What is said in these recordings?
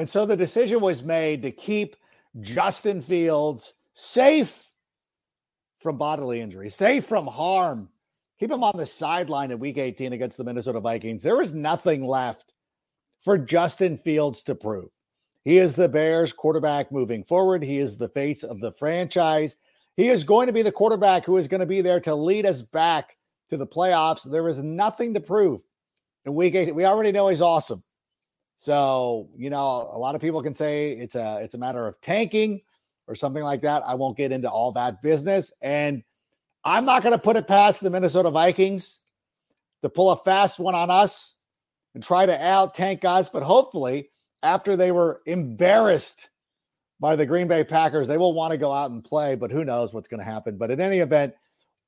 And so the decision was made to keep Justin Fields safe from bodily injury, safe from harm. Keep him on the sideline in week 18 against the Minnesota Vikings. There was nothing left for Justin Fields to prove. He is the Bears quarterback moving forward. He is the face of the franchise. He is going to be the quarterback who is going to be there to lead us back to the playoffs. There is nothing to prove in week eight. We already know he's awesome. So, you know, a lot of people can say it's a it's a matter of tanking or something like that. I won't get into all that business. And I'm not going to put it past the Minnesota Vikings to pull a fast one on us and try to out tank us. But hopefully, after they were embarrassed by the Green Bay Packers, they will want to go out and play. But who knows what's going to happen. But in any event,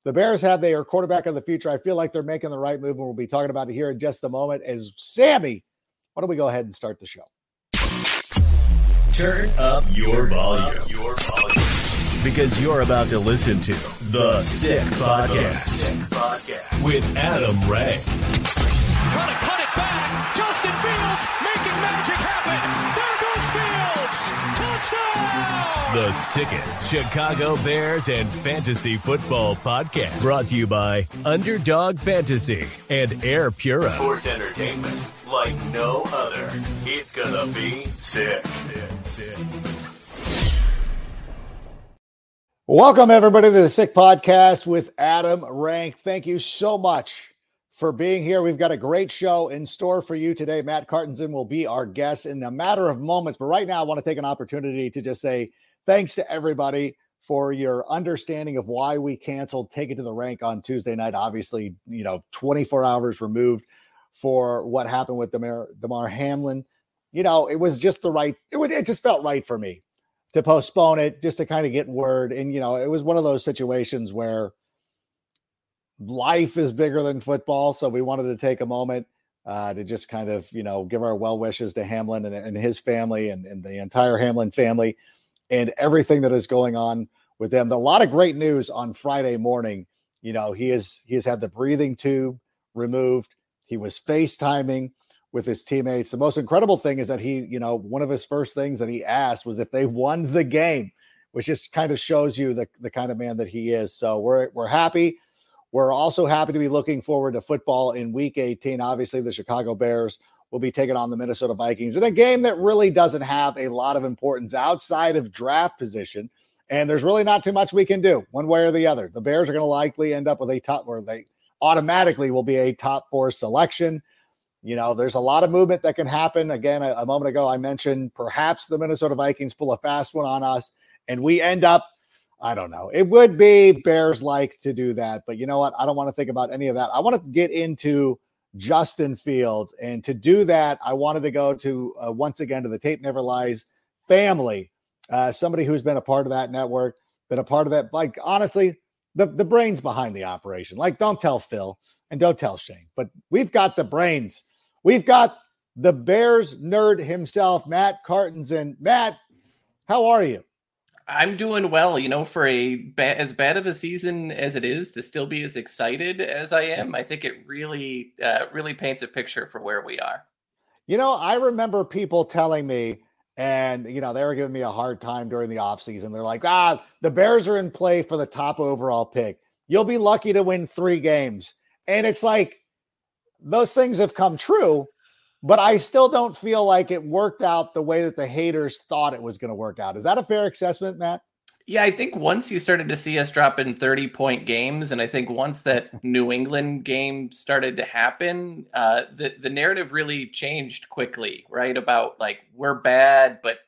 the Bears have their quarterback of the future. I feel like they're making the right move, and we'll be talking about it here in just a moment. As Sammy, why don't we go ahead and start the show? Turn up your volume. Your volume. Because you're about to listen to The Sick Podcast, Sick Podcast. with Adam Rank. Trying to cut it back. Justin Fields making magic happen. There goes Fields. Touchdown. The sickest Chicago Bears and fantasy football podcast. Brought to you by Underdog Fantasy and Air Pura. Sports entertainment like no other. It's gonna be sick. sick, sick. Welcome, everybody, to the Sick Podcast with Adam Rank. Thank you so much for being here. We've got a great show in store for you today. Matt Carstensen will be our guest in a matter of moments. But right now, I want to take an opportunity to just say thanks to everybody for your understanding of why we canceled Take It to the Rank on Tuesday night. Obviously, you know, 24 hours removed for what happened with Damar, Damar Hamlin. You know, it was just the right, it, would, it just felt right for me to postpone it just to kind of get word. And, you know, it was one of those situations where life is bigger than football. So we wanted to take a moment uh, to just kind of, you know, give our well wishes to Hamlin and, and his family and, and the entire Hamlin family and everything that is going on with them. A lot of great news on Friday morning. You know, he is he has had the breathing tube removed. He was FaceTiming with his teammates. The most incredible thing is that he, you know, one of his first things that he asked was if they won the game, which just kind of shows you the, the kind of man that he is. So we're we're happy. We're also happy to be looking forward to football in week 18. Obviously, the Chicago Bears will be taking on the Minnesota Vikings in a game that really doesn't have a lot of importance outside of draft position. And there's really not too much we can do one way or the other. The Bears are going to likely end up with a top where they automatically will be a top four selection. You know, there's a lot of movement that can happen. Again, a, a, moment ago, I mentioned perhaps the Minnesota Vikings pull a fast one on us and we end up, I don't know, it would be Bears like to do that. But you know what? I don't want to think about any of that. I want to get into Justin Fields. And to do that, I wanted to go to uh, once again to the Tape Never Lies family, uh, somebody who's been a part of that network, been a part of that. Like, honestly, the, the brains behind the operation. Like, don't tell Phil and don't tell Shane, but we've got the brains. We've got the Bears nerd himself, Matt Carstensen. Matt, how are you? I'm doing well. You know, for a ba- as bad of a season as it is, to still be as excited as I am, I think it really, uh, really paints a picture for where we are. You know, I remember people telling me, and you know, they were giving me a hard time during the offseason. They're like, ah, the Bears are in play for the top overall pick. You'll be lucky to win three games. And it's like those things have come true, but I still don't feel like it worked out the way that the haters thought it was going to work out. Is that a fair assessment, Matt? Yeah, I think once you started to see us drop in 30 point games, and I think once that New England game started to happen, uh, the, the narrative really changed quickly, right? About like, we're bad, but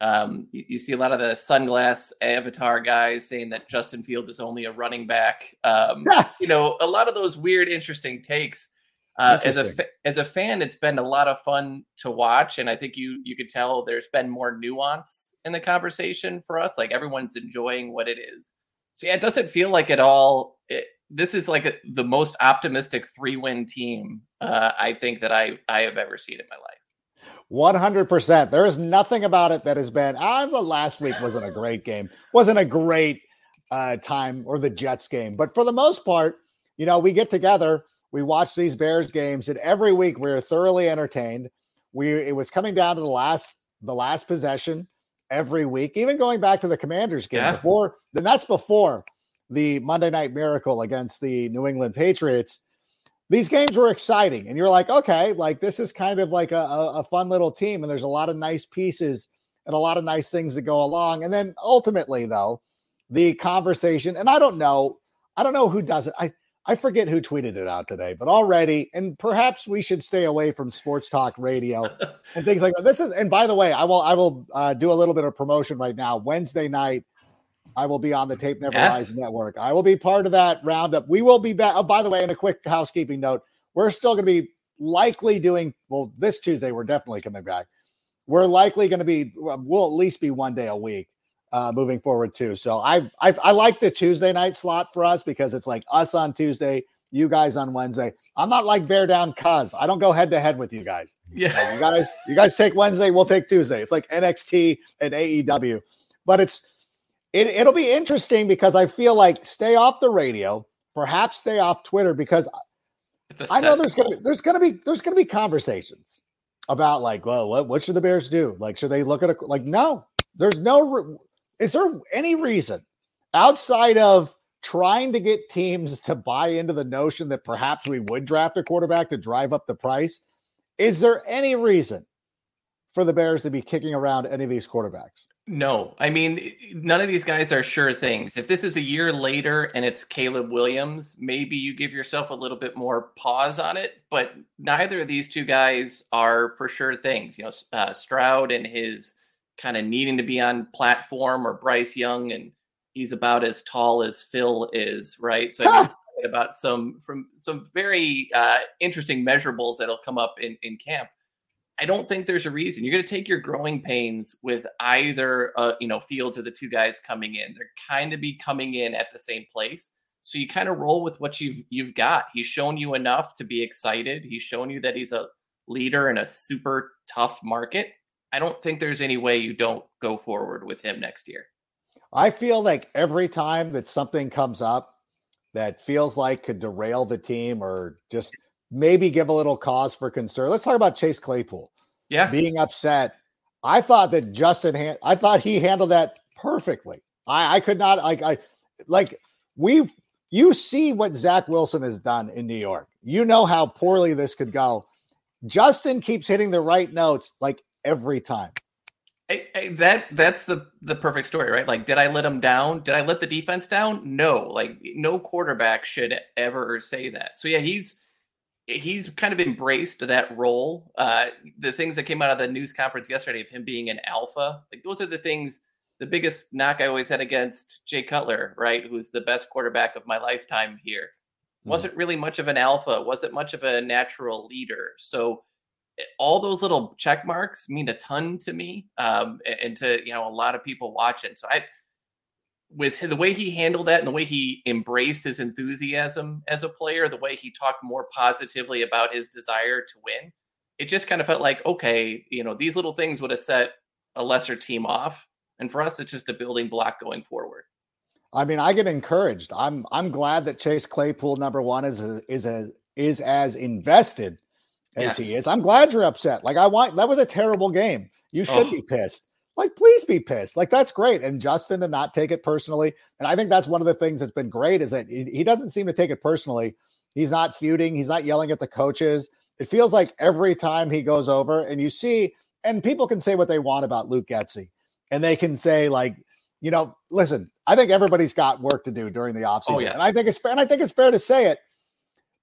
um, you, you, see a lot of the sunglass avatar guys saying that Justin Fields is only a running back. Um, you know, a lot of those weird, interesting takes. Uh, as a fa- as a fan, it's been a lot of fun to watch, and I think you you could tell there's been more nuance in the conversation for us. Like everyone's enjoying what it is. So yeah, it doesn't feel like at all. It, this is like a, the most optimistic three win team uh, I think that I I have ever seen in my life. 100%. There is nothing about it that has been, ah, the last week wasn't a great game, wasn't a great uh, time, or the Jets game. But for the most part, you know, we get together, we watch these Bears games, and every week we're thoroughly entertained. We It was coming down to the last the last possession every week, even going back to the Commanders game Yeah. before, then that's before the Monday Night Miracle against the New England Patriots. These games were exciting, and you're like, okay, like this is kind of like a, a, a fun little team, and there's a lot of nice pieces and a lot of nice things that go along. And then ultimately, though, the conversation, and I don't know, I don't know who does it. I I forget who tweeted it out today, but already, and perhaps we should stay away from sports talk radio and things like that. This is, and by the way, I will I will uh, do a little bit of promotion right now. Wednesday night, I will be on the Tape Never Yes. Lies network. I will be part of that roundup. We will be back. Oh, by the way, in a quick housekeeping note, we're still going to be likely doing well this Tuesday. We're definitely coming back. We're likely going to be. We'll at least be one day a week uh, moving forward too. So I, I I like the Tuesday night slot for us because it's like us on Tuesday, you guys on Wednesday. I'm not like bear down cuz I don't go head to head with you guys. Like, Yeah. you guys, you guys take Wednesday, we'll take Tuesday. It's like NXT and AEW, but it's it, it'll be interesting because I feel like stay off the radio, perhaps stay off Twitter because I know there's gonna be there's gonna be there's gonna be conversations about like, well, what what should the Bears do? Like, should they look at a like? No, there's no. Is there any reason outside of trying to get teams to buy into the notion that perhaps we would draft a quarterback to drive up the price? Is there any reason for the Bears to be kicking around any of these quarterbacks? No, I mean, none of these guys are sure things. If this is a year later and it's Caleb Williams, maybe you give yourself a little bit more pause on it. But neither of these two guys are for sure things. You know, uh, Stroud and his kind of needing to be on platform, or Bryce Young, and he's about as tall as Phil is, right? So talking about some from some very uh, interesting measurables that'll come up in in camp. I don't think there's a reason. You're going to take your growing pains with either, uh, you know, Fields or the two guys coming in. They're kind of be coming in at the same place, so you kind of roll with what you've you've got. He's shown you enough to be excited. He's shown you that he's a leader in a super tough market. I don't think there's any way you don't go forward with him next year. I feel like every time that something comes up that feels like could derail the team or just maybe give a little cause for concern. Let's talk about Chase Claypool Yeah, being upset. I thought that Justin, han- I thought he handled that perfectly. I, I could not like I like we've you see what Zach Wilson has done in New York. You know how poorly this could go. Justin keeps hitting the right notes like every time. I, I, that that's the the perfect story, right? Like, did I let him down? Did I let the defense down? No. Like, no quarterback should ever say that. So yeah, he's he's kind of embraced that role. Uh, the things that came out of the news conference yesterday of him being an alpha, like those are the things. The biggest knock I always had against Jay Cutler, right, who's the best quarterback of my lifetime here, wasn't really much of an alpha, wasn't much of a natural leader. So all those little check marks mean a ton to me um, and to you know a lot of people watching. So I, with the way he handled that and the way he embraced his enthusiasm as a player, the way he talked more positively about his desire to win, it just kind of felt like okay, you know, these little things would have set a lesser team off, and for us, it's just a building block going forward. I mean, I get encouraged. I'm I'm glad that Chase Claypool number one is a, is a is as invested as he is. I'm glad you're upset. Like I want that was a terrible game. You should Oh. be pissed. Like please be pissed. Like that's great. And Justin to not take it personally. And I think that's one of the things that's been great is that he, doesn't seem to take it personally. He's not feuding. He's not yelling at the coaches. It feels like every time he goes over and you see, and people can say what they want about Luke Getsy, and they can say like, you know, listen, I think everybody's got work to do during the oh, offseason. yes. And I think it's fair, and I think it's fair to say it.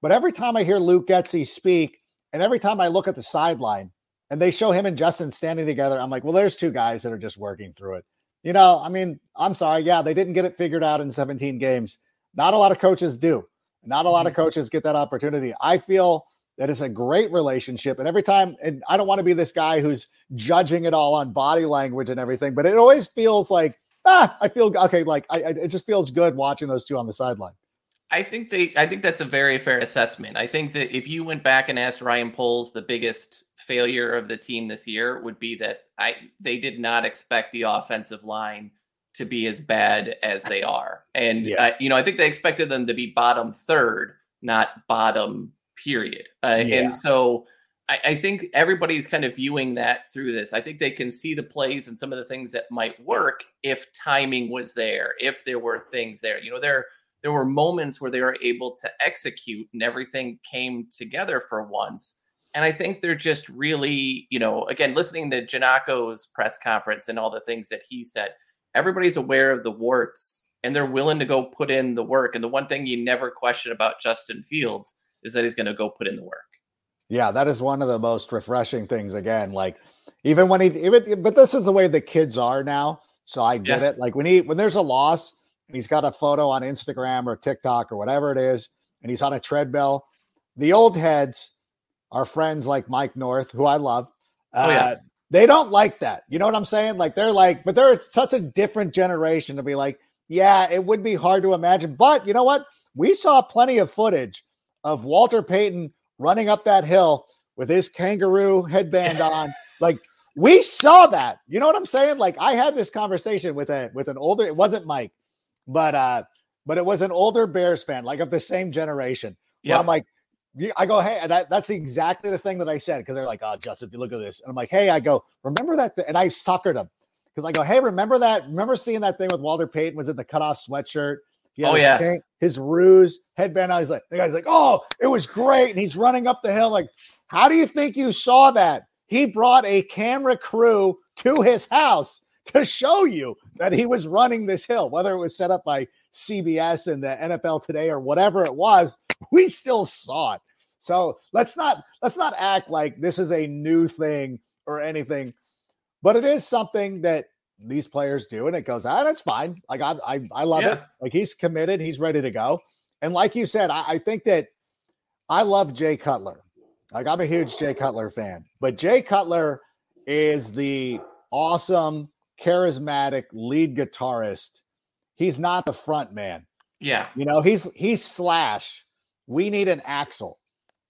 But every time I hear Luke Getsy speak, and every time I look at the sideline and they show him and Justin standing together, I'm like, well, there's two guys that are just working through it. You know, I mean, I'm sorry. Yeah, they didn't get it figured out in 17 games. Not a lot of coaches do. Not a lot of coaches get that opportunity. I feel that it's a great relationship. And every time, and I don't want to be this guy who's judging it all on body language and everything, but it always feels like, ah, I feel okay. Like I, I it just feels good watching those two on the sideline. I think they I think that's a very fair assessment. I think that if you went back and asked Ryan Poles the biggest failure of the team this year would be that I they did not expect the offensive line to be as bad as they are. And Yeah. uh, you know, I think they expected them to be bottom third, not bottom period. Uh, Yeah. and so I, I, think everybody's kind of viewing that through this. I think they can see the plays and some of the things that might work if timing was there, if there were things there. You know, there there were moments where they were able to execute and everything came together for once. And I think they're just really, you know, again, listening to Janako's press conference and all the things that he said, everybody's aware of the warts and they're willing to go put in the work. And the one thing you never question about Justin Fields is that he's going to go put in the work. Yeah, that is one of the most refreshing things. Again, like even when he, even, but this is the way the kids are now. So I get yeah. it. Like when he, when there's a loss, he's got a photo on Instagram or TikTok or whatever it is, and he's on a treadmill. The old heads, our friends like Mike North, who I love, oh, yeah. Uh, they don't like that. You know what I'm saying? Like they're like, but they're such a different generation to be like, yeah, it would be hard to imagine. But you know what? We saw plenty of footage of Walter Payton running up that hill with his kangaroo headband on. Like we saw that. You know what I'm saying? Like I had this conversation with a with an older, it wasn't Mike, but uh, but it was an older Bears fan, like of the same generation. Yeah. I'm like, I go, hey, that, that's exactly the thing that I said because they're like, oh, Justin, if you look at this, and I'm like, hey, I go, remember that, th-? and I suckered them because I go, hey, remember that? Remember seeing that thing with Walter Payton was in the cutoff sweatshirt? oh yeah, his ruse headband. I was like, the guy's like, oh, it was great, and he's running up the hill. Like, how do you think you saw that? He brought a camera crew to his house to show you that he was running this hill, whether it was set up by CBS and the NFL Today or whatever it was. We still saw it. So let's not let's not act like this is a new thing or anything, but it is something that these players do, and it goes, ah, that's fine. Like I, I, I love yeah. it. Like he's committed, he's ready to go. And like you said, I, I think that I love Jay Cutler. Like I'm a huge Jay Cutler fan, but Jay Cutler is the awesome, charismatic lead guitarist. He's not the front man. Yeah. You know, he's he's Slash. We need an Axl.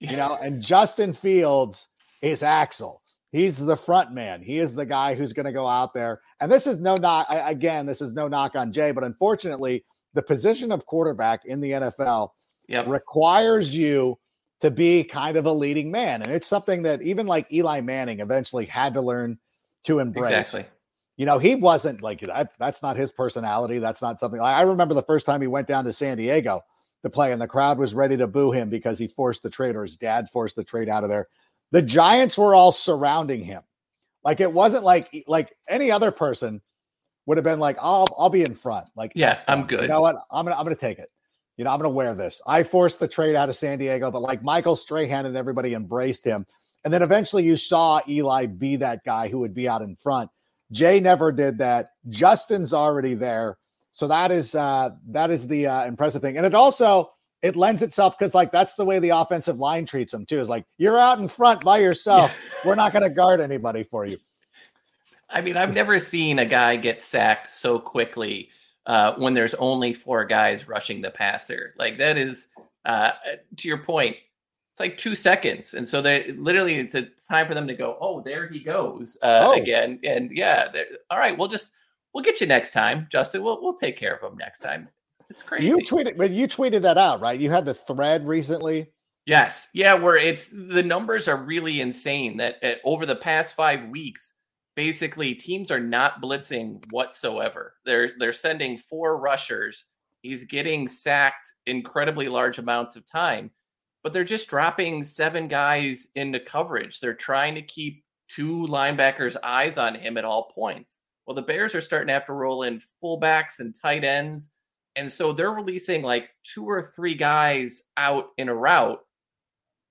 You know, and Justin Fields is Axl. He's the front man. He is the guy who's going to go out there. And this is no knock. Again, this is no knock on Jay, but unfortunately, the position of quarterback in the NFL yep. requires you to be kind of a leading man. And it's something that even like Eli Manning eventually had to learn to embrace. Exactly. You know, he wasn't like that. That's not his personality. That's not something I remember the first time he went down to San Diego to play, and the crowd was ready to boo him because he forced the trade or his dad forced the trade out of there the Giants were all surrounding him. Like it wasn't like like any other person would have been like, I'll I'll be in front. Like, yeah, I'm good. You know what? I'm gonna I'm gonna take it. You know, I'm gonna wear this. I forced the trade out of San Diego, but like Michael Strahan and everybody embraced him. And then eventually you saw Eli be that guy who would be out in front. Jay never did that. Justin's already there. So that is uh that is the uh impressive thing. And it also it lends itself because like that's the way the offensive line treats them too. Is like you're out in front by yourself. We're not going to guard anybody for you. I mean, I've never seen a guy get sacked so quickly uh, when there's only four guys rushing the passer. Like that is, uh, to your point, it's like two seconds, and so they literally it's a time for them to go. Oh, there he goes uh, oh. again, and yeah, all right, we'll just we'll get you next time, Justin. We'll we'll take care of him next time. It's crazy. You tweeted, but you tweeted that out, right? You had the thread recently. Yes, yeah, where it's the numbers are really insane. That uh, over the past five weeks, basically teams are not blitzing whatsoever. They're they're sending four rushers. He's getting sacked incredibly large amounts of time, but they're just dropping seven guys into coverage. They're trying to keep two linebackers' eyes on him at all points. Well, the Bears are starting to have to roll in fullbacks and tight ends and so they're releasing like two or three guys out in a route,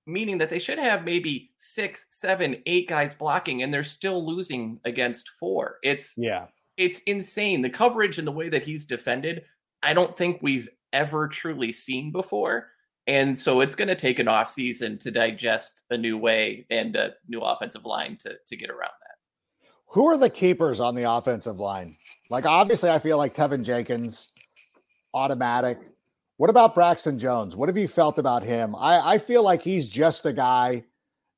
meaning that they should have maybe six, seven, eight guys blocking, and they're still losing against four. It's yeah, it's insane. The coverage and the way that he's defended, I don't think we've ever truly seen before. And so it's going to take an off season to digest a new way and a new offensive line to to get around that. Who are the keepers on the offensive line? Like obviously, I feel like Teven Jenkins automatic. What about Braxton Jones? What have you felt about him? I, I feel like he's just a guy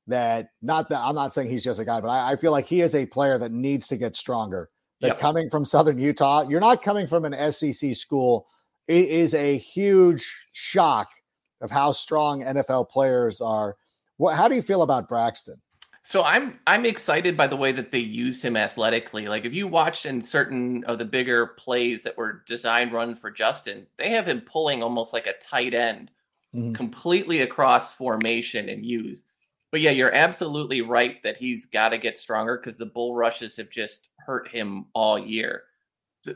that not that I'm not saying he's just a guy, but I, I feel like he is a player that needs to get stronger. That yep. coming from Southern Utah, you're not coming from an SEC school. It is a huge shock of how strong NFL players are. What? How do you feel about Braxton? So I'm I'm excited by the way that they used him athletically. Like if you watched in certain of the bigger plays that were designed run for Justin, they have him pulling almost like a tight end mm-hmm. completely across formation and use. But yeah, you're absolutely right that he's got to get stronger because the bull rushes have just hurt him all year.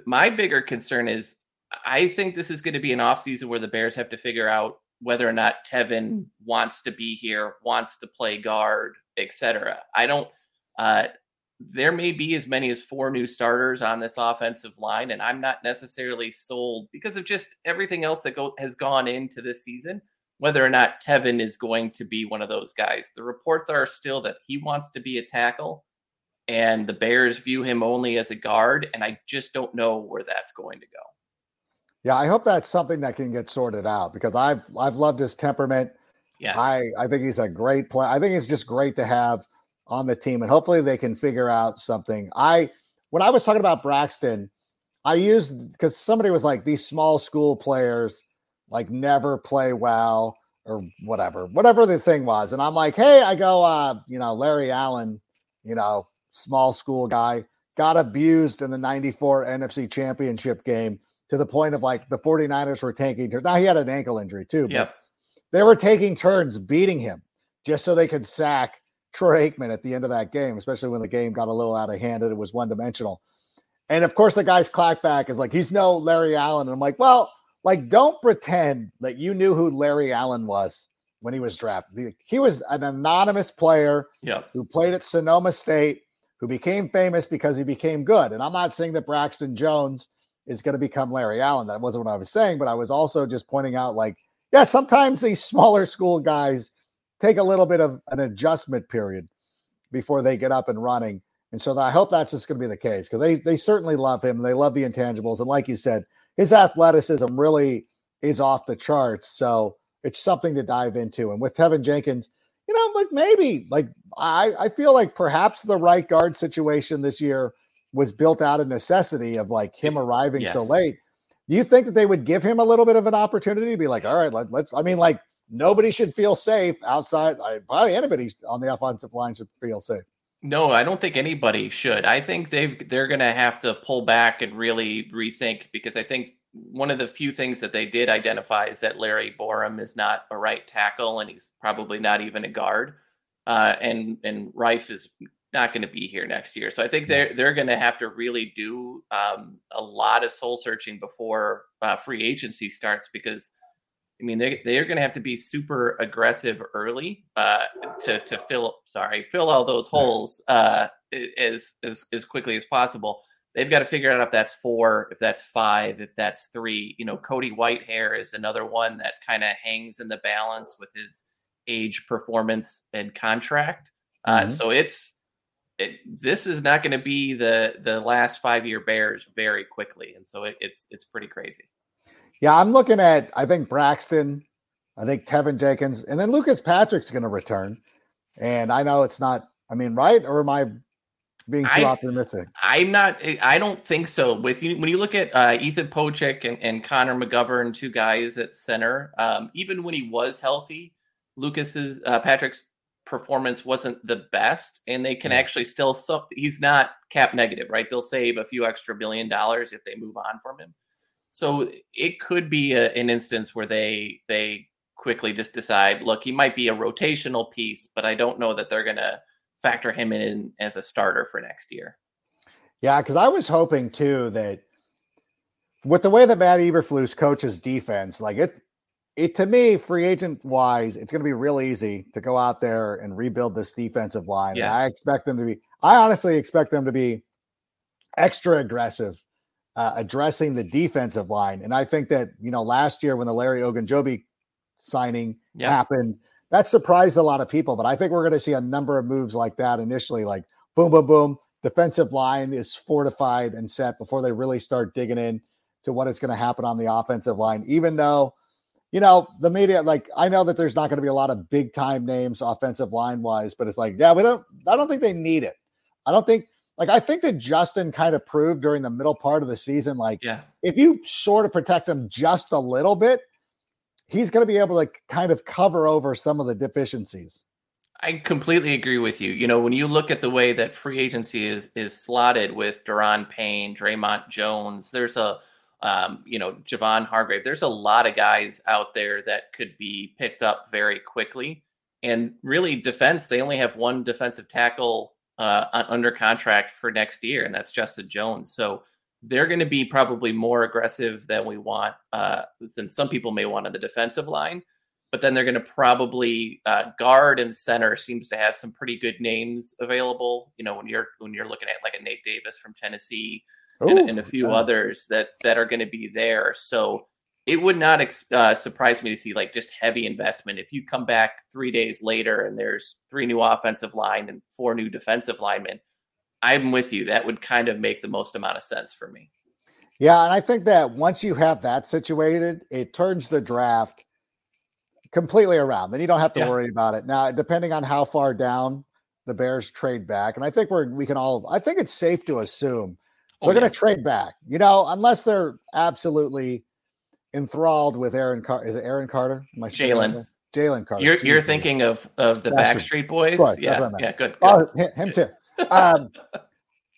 My bigger concern is I think this is going to be an offseason where the Bears have to figure out whether or not Teven wants to be here, wants to play guard, etc. I don't. Uh, there may be as many as four new starters on this offensive line, and I'm not necessarily sold because of just everything else that go, has gone into this season. Whether or not Teven is going to be one of those guys, the reports are still that he wants to be a tackle, and the Bears view him only as a guard, and I just don't know where that's going to go. Yeah, I hope that's something that can get sorted out because I've I've loved his temperament. Yes. I I think he's a great player. I think he's just great to have on the team, and hopefully they can figure out something. I when I was talking about Braxton, I used because somebody was like these small school players like never play well or whatever, whatever the thing was, and I'm like, hey, I go, uh, you know, Larry Allen, you know, small school guy got abused in the 94 NFC championship game to the point of like the 49ers were taking turns. Now he had an ankle injury too, yep. they were taking turns beating him just so they could sack Troy Aikman at the end of that game, especially when the game got a little out of hand and it was one dimensional. And of course, the guy's clackback is like, he's no Larry Allen. And I'm like, well, like, don't pretend that you knew who Larry Allen was when he was drafted. He was an anonymous player yep. who played at Sonoma State, who became famous because he became good. And I'm not saying that Braxton Jones is going to become Larry Allen. That wasn't what I was saying, but I was also just pointing out, like, yeah, sometimes these smaller school guys take a little bit of an adjustment period before they get up and running. And so I hope that's just going to be the case because they they certainly love him. They love the intangibles, and like you said, his athleticism really is off the charts. So it's something to dive into. And with Teven Jenkins, you know, like maybe like I I feel like perhaps the right guard situation this year was built out of necessity of like him arriving yes. so late. Do you think that they would give him a little bit of an opportunity to be like, all right, let, let's, I mean, like nobody should feel safe outside. I, probably anybody on the offensive line should feel safe. No, I don't think anybody should. I think they've they're going to have to pull back and really rethink because I think one of the few things that they did identify is that Larry Borom is not a right tackle and he's probably not even a guard. Uh, and and Reiff is not going to be here next year. So I think they're they're going to have to really do um, a lot of soul searching before uh, free agency starts because I mean they they're going to have to be super aggressive early uh, to to fill sorry fill all those holes uh, as as as quickly as possible. They've got to figure out if that's four, if that's five, if that's three. You know, Cody Whitehair is another one that kind of hangs in the balance with his age, performance, and contract. Uh, mm-hmm. So it's it, this is not going to be the the last five year Bears very quickly, and so it, it's it's pretty crazy. Yeah, I'm looking at I think Braxton, I think Teven Jenkins, and then Lucas Patrick's going to return. And I know it's not. I mean, right? Or am I being too I, optimistic? I'm not. I don't think so. With you, when you look at uh, Ethan Pocic and, and Connor McGovern, two guys at center, um, even when he was healthy, Lucas's uh, Patrick's performance wasn't the best and they can actually still so he's not cap negative right? They'll save a few extra billion dollars if they move on from him. So it could be a, an instance where they they quickly just decide look he might be a rotational piece but i don't know that they're going to factor him in as a starter for next year. Yeah because i was hoping too that with the way that matt eberflus coaches defense like it it to me, free agent wise, it's going to be real easy to go out there and rebuild this defensive line. Yes. I expect them to be. I honestly expect them to be extra aggressive uh, addressing the defensive line. And I think that you know last year when the Larry Ogunjobi signing yep. happened, that surprised a lot of people. But I think we're going to see a number of moves like that initially, like boom, boom, boom. Defensive line is fortified and set before they really start digging in to what is going to happen on the offensive line. Even though you know, the media, like, I know that there's not going to be a lot of big time names offensive line wise, but it's like, yeah, we don't, I don't think they need it. I don't think, like, I think that Justin kind of proved during the middle part of the season, like, yeah, if you sort of protect him just a little bit, he's going to be able to kind of cover over some of the deficiencies I completely agree with you. You know, when you look at the way that free agency is is slotted with Daron Payne, Dre'Mont Jones, there's a um, you know, Javon Hargrave. There's a lot of guys out there that could be picked up very quickly. And really, defense, they only have one defensive tackle uh, under contract for next year, and that's Justin Jones. So they're going to be probably more aggressive than we want, uh, since some people may want on the defensive line. But then they're going to probably uh, guard and center seems to have some pretty good names available. You know, when you're when you're looking at like a Nate Davis from Tennessee, Ooh, and, and, a few others that that are going to be there. So it would not uh, surprise me to see like just heavy investment. If you come back three days later and there's three new offensive line and four new defensive linemen, I'm with you. That would kind of make the most amount of sense for me. Yeah, and I think that once you have that situated, it turns the draft completely around. Then you don't have to yeah. worry about it. Now, depending on how far down the Bears trade back, and I think we're we can all. I think it's safe to assume Oh, they're yeah. going to trade back, you know, unless they're absolutely enthralled with Aaron Carter. Is it Aaron Carter? My Jalen. Jalen Carter. You're, you're thinking of of the Backstreet, Backstreet Boys. Boys. Yeah, yeah, good. good. Oh, him too. um,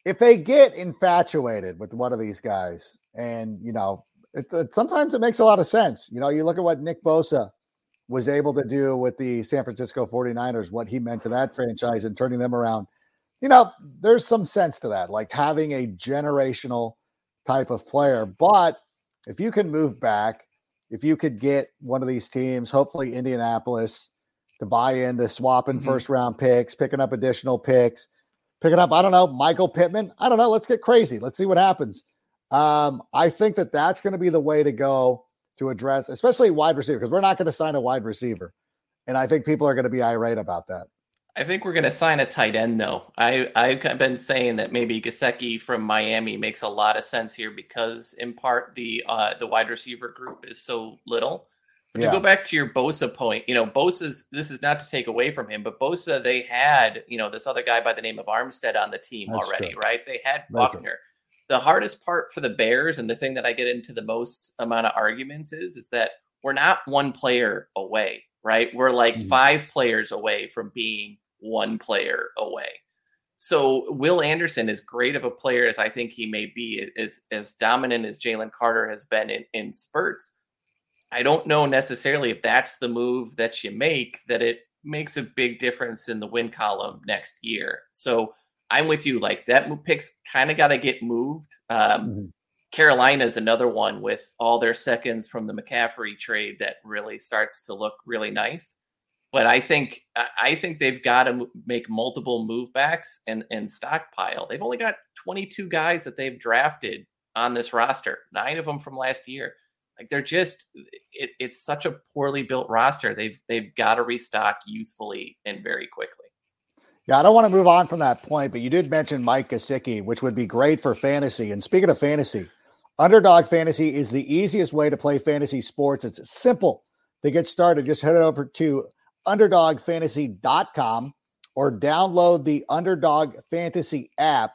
if they get infatuated with one of these guys, and you know, it, it, sometimes it makes a lot of sense. You know, you look at what Nick Bosa was able to do with the San Francisco 49ers, what he meant to that franchise and turning them around you know, there's some sense to that, like having a generational type of player. But if you can move back, if you could get one of these teams, hopefully Indianapolis, to buy into swapping mm-hmm. first round picks, picking up additional picks, picking up, I don't know, Michael Pittman. I don't know. Let's get crazy. Let's see what happens. Um, I think that that's going to be the way to go to address, especially wide receiver, because we're not going to sign a wide receiver. And I think people are going to be irate about that. I think we're going to sign a tight end, though. I I've been saying that maybe Gesicki from Miami makes a lot of sense here because, in part, the uh, the wide receiver group is so little. But yeah. to go back to your Bosa point, you know, Bosa's this is not to take away from him, but Bosa they had you know this other guy by the name of Armstead on the team That's already, true. right? They had Buckner. The hardest part for the Bears, and the thing that I get into the most amount of arguments is, is that we're not one player away, right? We're like mm-hmm. five players away from being one player away. So Will Anderson, as great of a player as I think he may be, as as dominant as Jalen Carter has been in, in spurts, I don't know necessarily if that's the move that you make that it makes a big difference in the win column next year. So I'm with you. Like that picks kind of got to get moved. Um, mm-hmm. Carolina is another one with all their seconds from the McCaffrey trade that really starts to look really nice but I think I think they've got to make multiple movebacks and and stockpile. They've only got 22 guys that they've drafted on this roster, nine of them from last year. Like they're just it, it's such a poorly built roster. They've they've got to restock youthfully and very quickly. Yeah, I don't want to move on from that point, but you did mention Mike Gesicki, which would be great for fantasy. And speaking of fantasy, Underdog Fantasy is the easiest way to play fantasy sports. It's simple to get started. Just head over to underdogfantasy.com or download the Underdog Fantasy app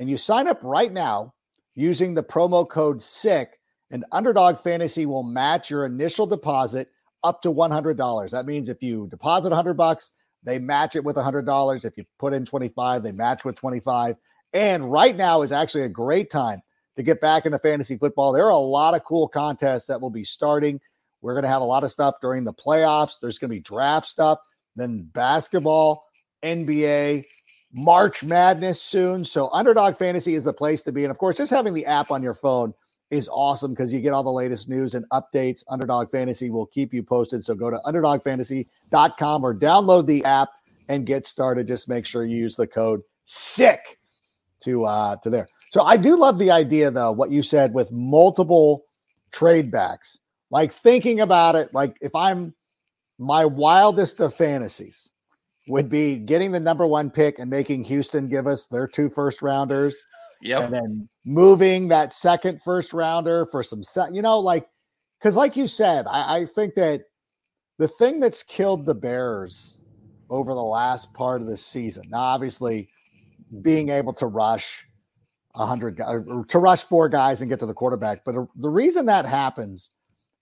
and you sign up right now using the promo code SICK and Underdog Fantasy will match your initial deposit up to $100. That means if you deposit 100 bucks, they match it with $100. If you put in 25, they match with 25. And right now is actually a great time to get back into fantasy football. There are a lot of cool contests that will be starting we're going to have a lot of stuff during the playoffs. There's going to be draft stuff, then basketball, NBA, March Madness soon. So, Underdog Fantasy is the place to be. And of course, just having the app on your phone is awesome because you get all the latest news and updates. Underdog Fantasy will keep you posted. So, go to underdogfantasy.com or download the app and get started. Just make sure you use the code SICK to uh to there. So I do love the idea though what you said with multiple trade backs like thinking about it, like if I'm my wildest of fantasies would be getting the number one pick and making Houston give us their two first rounders. Yep. And then moving that second first rounder for some set, you know, like because like you said, I, I think that the thing that's killed the Bears over the last part of the season, now obviously being able to rush a hundred to rush four guys and get to the quarterback, but uh, the reason that happens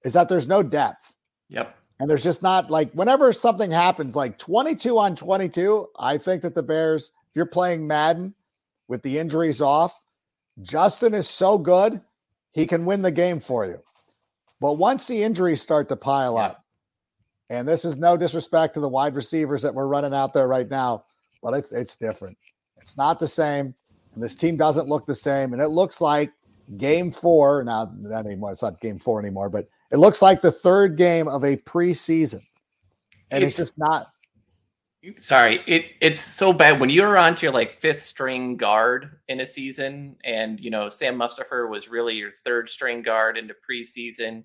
is that there's no depth. Yep. And there's just not like whenever something happens, like 22 on 22, I think that the Bears, if you're playing Madden with the injuries off, Justin is so good, he can win the game for you. But once the injuries start to pile Yeah. up, and this is no disrespect to the wide receivers that we're running out there right now, but it's it's different. It's not the same, and this team doesn't look the same. And it looks like game four now not anymore. It's not game four anymore, but it looks like the third game of a preseason, and it's, It's- just not. Sorry, it it's so bad when you're on to your like fifth string guard in a season, and you know Sam Mustipher was really your third string guard into preseason. And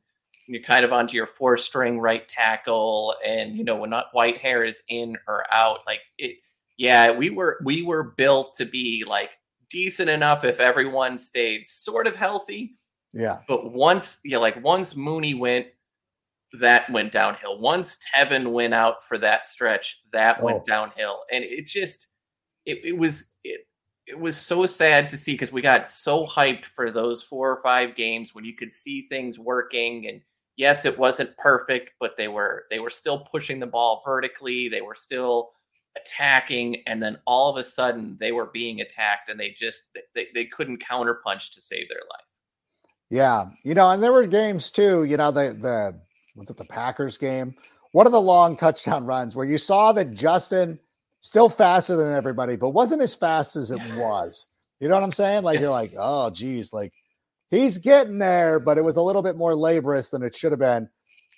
you're kind of onto your fourth string right tackle, and you know when not Whitehair is in or out, like it. Yeah, we were we were built to be like decent enough if everyone stayed sort of healthy, Yeah, but once yeah, like once Mooney went, that went downhill. Once Teven went out for that stretch, that Oh. went downhill. And it just it, it was it it was so sad to see because we got so hyped for those four or five games when you could see things working and yes it wasn't perfect but they were they were still pushing the ball vertically they were still attacking and then all of a sudden they were being attacked and they just they, they couldn't counterpunch to save their life yeah, you know, and there were games too. You know, the the was it the Packers game? One of the long touchdown runs where you saw that Justin still faster than everybody, but wasn't as fast as it was. You know what I'm saying? Like you're like, oh geez, like he's getting there, but it was a little bit more laborious than it should have been.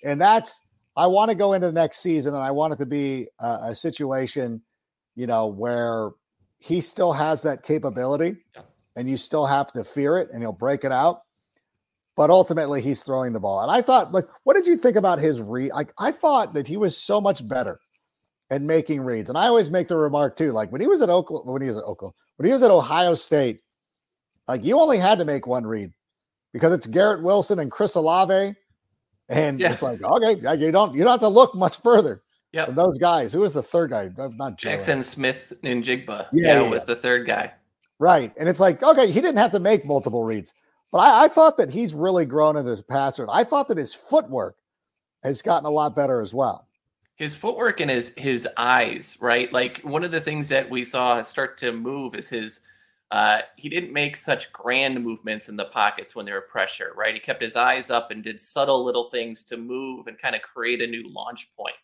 And that's I want to go into the next season, and I want it to be a, a situation, you know, where he still has that capability, and you still have to fear it, and he'll break it out. But ultimately, he's throwing the ball. And I thought, like, what did you think about his read? Like, I thought that he was so much better at making reads. And I always make the remark too, like when he was at Oklahoma, when he was at Oklahoma, when he was at Ohio State, like you only had to make one read because it's Garrett Wilson and Chris Olave. And Yeah. it's like, okay, you don't you don't have to look much further Yeah, those guys. Who was the third guy? Not Joe, Jaxon Smith and Yeah, Njigba. Yeah, yeah, was the third guy. Right. And it's like, okay, he didn't have to make multiple reads. But I, I thought that he's really grown as a passer. I thought that his footwork has gotten a lot better as well. His footwork and his his eyes, right? Like one of the things that we saw start to move is his uh he didn't make such grand movements in the pockets when there were pressure, right? He kept his eyes up and did subtle little things to move and kind of create a new launch point.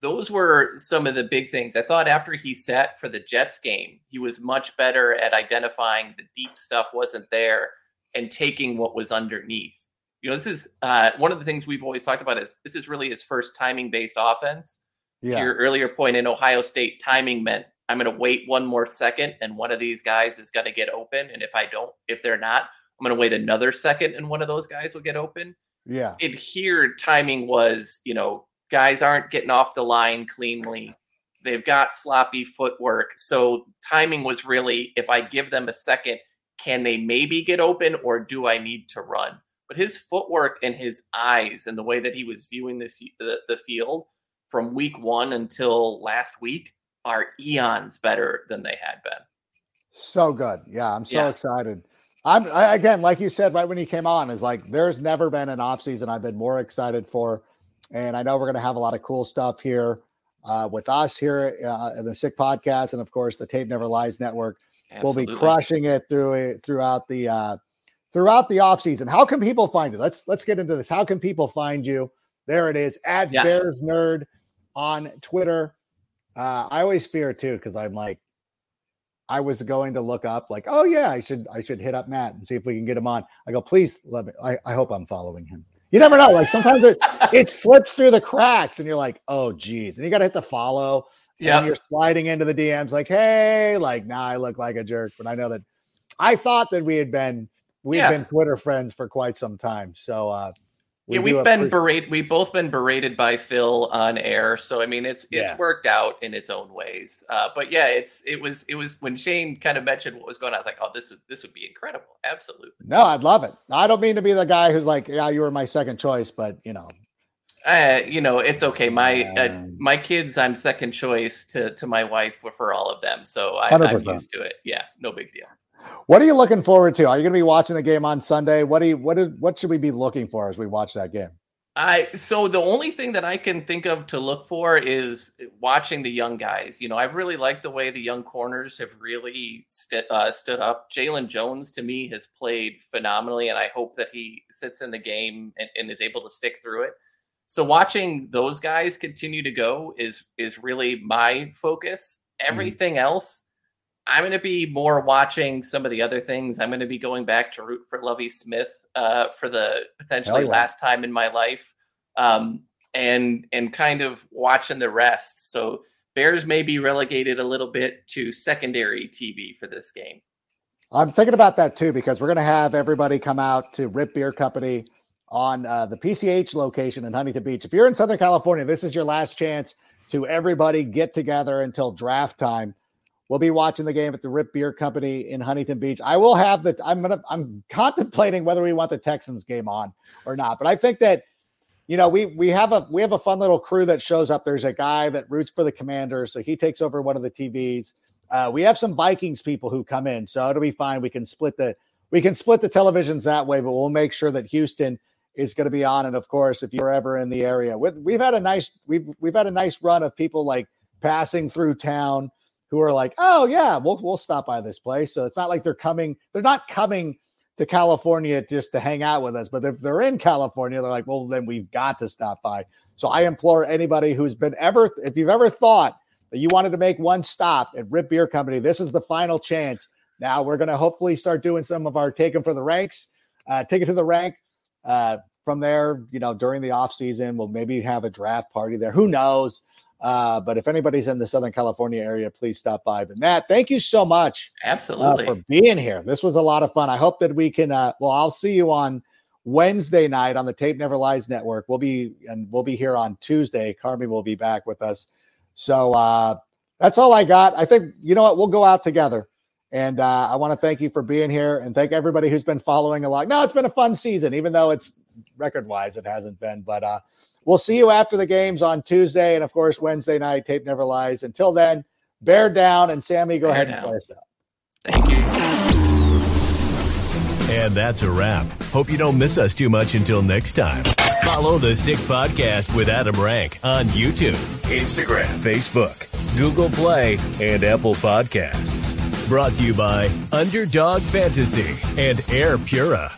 Those were some of the big things. I thought after he sat for the Jets game, he was much better at identifying the deep stuff wasn't there and taking what was underneath. You know, this is uh, one of the things we've always talked about is this is really his first timing based offense. To your earlier point in Ohio State, timing meant I'm going to wait one more second and one of these guys is going to get open. And if I don't, if they're not, I'm going to wait another second and one of those guys will get open. Yeah. And here, timing was, you know, guys aren't getting off the line cleanly. They've got sloppy footwork. So timing was really if I give them a second, can they maybe get open or do I need to run? But his footwork and his eyes and the way that he was viewing the, the, the field from week one until last week are eons better than they had been. So good. Yeah. I'm so Yeah. excited. I'm I, again, like you said, right when he came on, is like there's never been an offseason I've been more excited for. And I know we're going to have a lot of cool stuff here uh, with us here uh, in the Sick Podcast. And of course, the Tape Never Lies Network. We'll be crushing it through it throughout the uh throughout the off season. How can people find you? Let's let's get into this. How can people find you? There it is at Yes. Bears Nerd on Twitter. Uh, I always fear too because I'm like, I was going to look up like, oh yeah, I should I should hit up Matt and see if we can get him on. I go, please let me. I, I hope I'm following him. You never know. Like sometimes it, it slips through the cracks, and you're like, oh geez, and you got to hit the follow. Yeah, you're sliding into the DMs like, hey, like now I look like a jerk, but I know that I thought that we had been we've Yeah. been Twitter friends for quite some time. So uh we yeah, we've been appreciate- berated. We've both been berated by Phil on air, so I mean, it's it's Yeah. worked out in its own ways. Uh, but yeah, it's it was it was when Shane kind of mentioned what was going on. I was like, oh, this is this would be incredible. Absolutely. No, I'd love it. I don't mean to be the guy who's like, yeah, you were my second choice, but you know, Uh, you know, it's okay. My uh, my kids, I'm second choice to to my wife for, all of them, so I, I'm used to it. Yeah, no big deal. what are you looking forward to? Are you going to be watching the game on Sunday? What do you what do, what should we be looking for as we watch that game? I so the only thing that I can think of to look for is watching the young guys. You know, I've really liked the way the young corners have really st- uh, stood up. Jaylon Jones to me has played phenomenally, and I hope that he sits in the game and, and is able to stick through it. So watching those guys continue to go is is really my focus. Mm-hmm. Everything mm-hmm. else I'm going to be more watching some of the other things. I'm going to be going back to root for Lovie Smith uh, for the potentially yeah. last time in my life, um, and and kind of watching the rest. So Bears may be relegated a little bit to secondary TV for this game. I'm thinking about that too because we're going to have everybody come out to Riip Beer Company on uh, the PCH location in Huntington Beach. If you're in Southern California, this is your last chance to everybody get together until draft time We'll be watching the game at the Riip Beer Company in Huntington Beach. I will have the. I'm gonna. I'm contemplating whether we want the Texans game on or not. But I think that, you know, we we have a we have a fun little crew that shows up. There's a guy that roots for the Commanders, so he takes over one of the TVs. Uh, we have some Vikings people who come in, so it'll be fine. We can split the we can split the televisions that way, but we'll make sure that Houston is going to be on. And of course, if you're ever in the area, with we've had a nice we've we've had a nice run of people like passing through town who are like, oh yeah, we'll we'll stop by this place. So it's not like they're coming, they're not coming to California just to hang out with us, but if they're in California, they're like, well, then we've got to stop by. So I implore anybody who's been ever, if you've ever thought that you wanted to make one stop at Riip Beer Company, this is the final chance. Now we're going to hopefully start doing some of our take them for the ranks, uh, take it to the rank. Uh, from there, you know, during the off season, we'll maybe have a draft party there. Who knows? Uh, but if anybody's in the Southern California area, please stop by. But Matt, thank you so much. Absolutely. Uh, for being here. This was a lot of fun. I hope that we can, uh, well, I'll see you on Wednesday night on the Tape Never Lies Network. We'll be, and we'll be here on Tuesday. Carmi will be back with us. So uh, that's all I got. I think, you know what, we'll go out together. And uh, I want to thank you for being here and thank everybody who's been following along. No, it's been a fun season, even though it's record wise, it hasn't been. But uh, we'll see you after the games on Tuesday and, of course, Wednesday night. Tape never lies. Until then, bear down. And Sammy, go bear ahead down. and play us out. Thank you. And that's a wrap. Hope you don't miss us too much until next time. Follow the Sick Podcast with Adam Rank on YouTube, Instagram, Facebook, Google Play, and Apple Podcasts. Brought to you by Underdog Fantasy and Air Pura.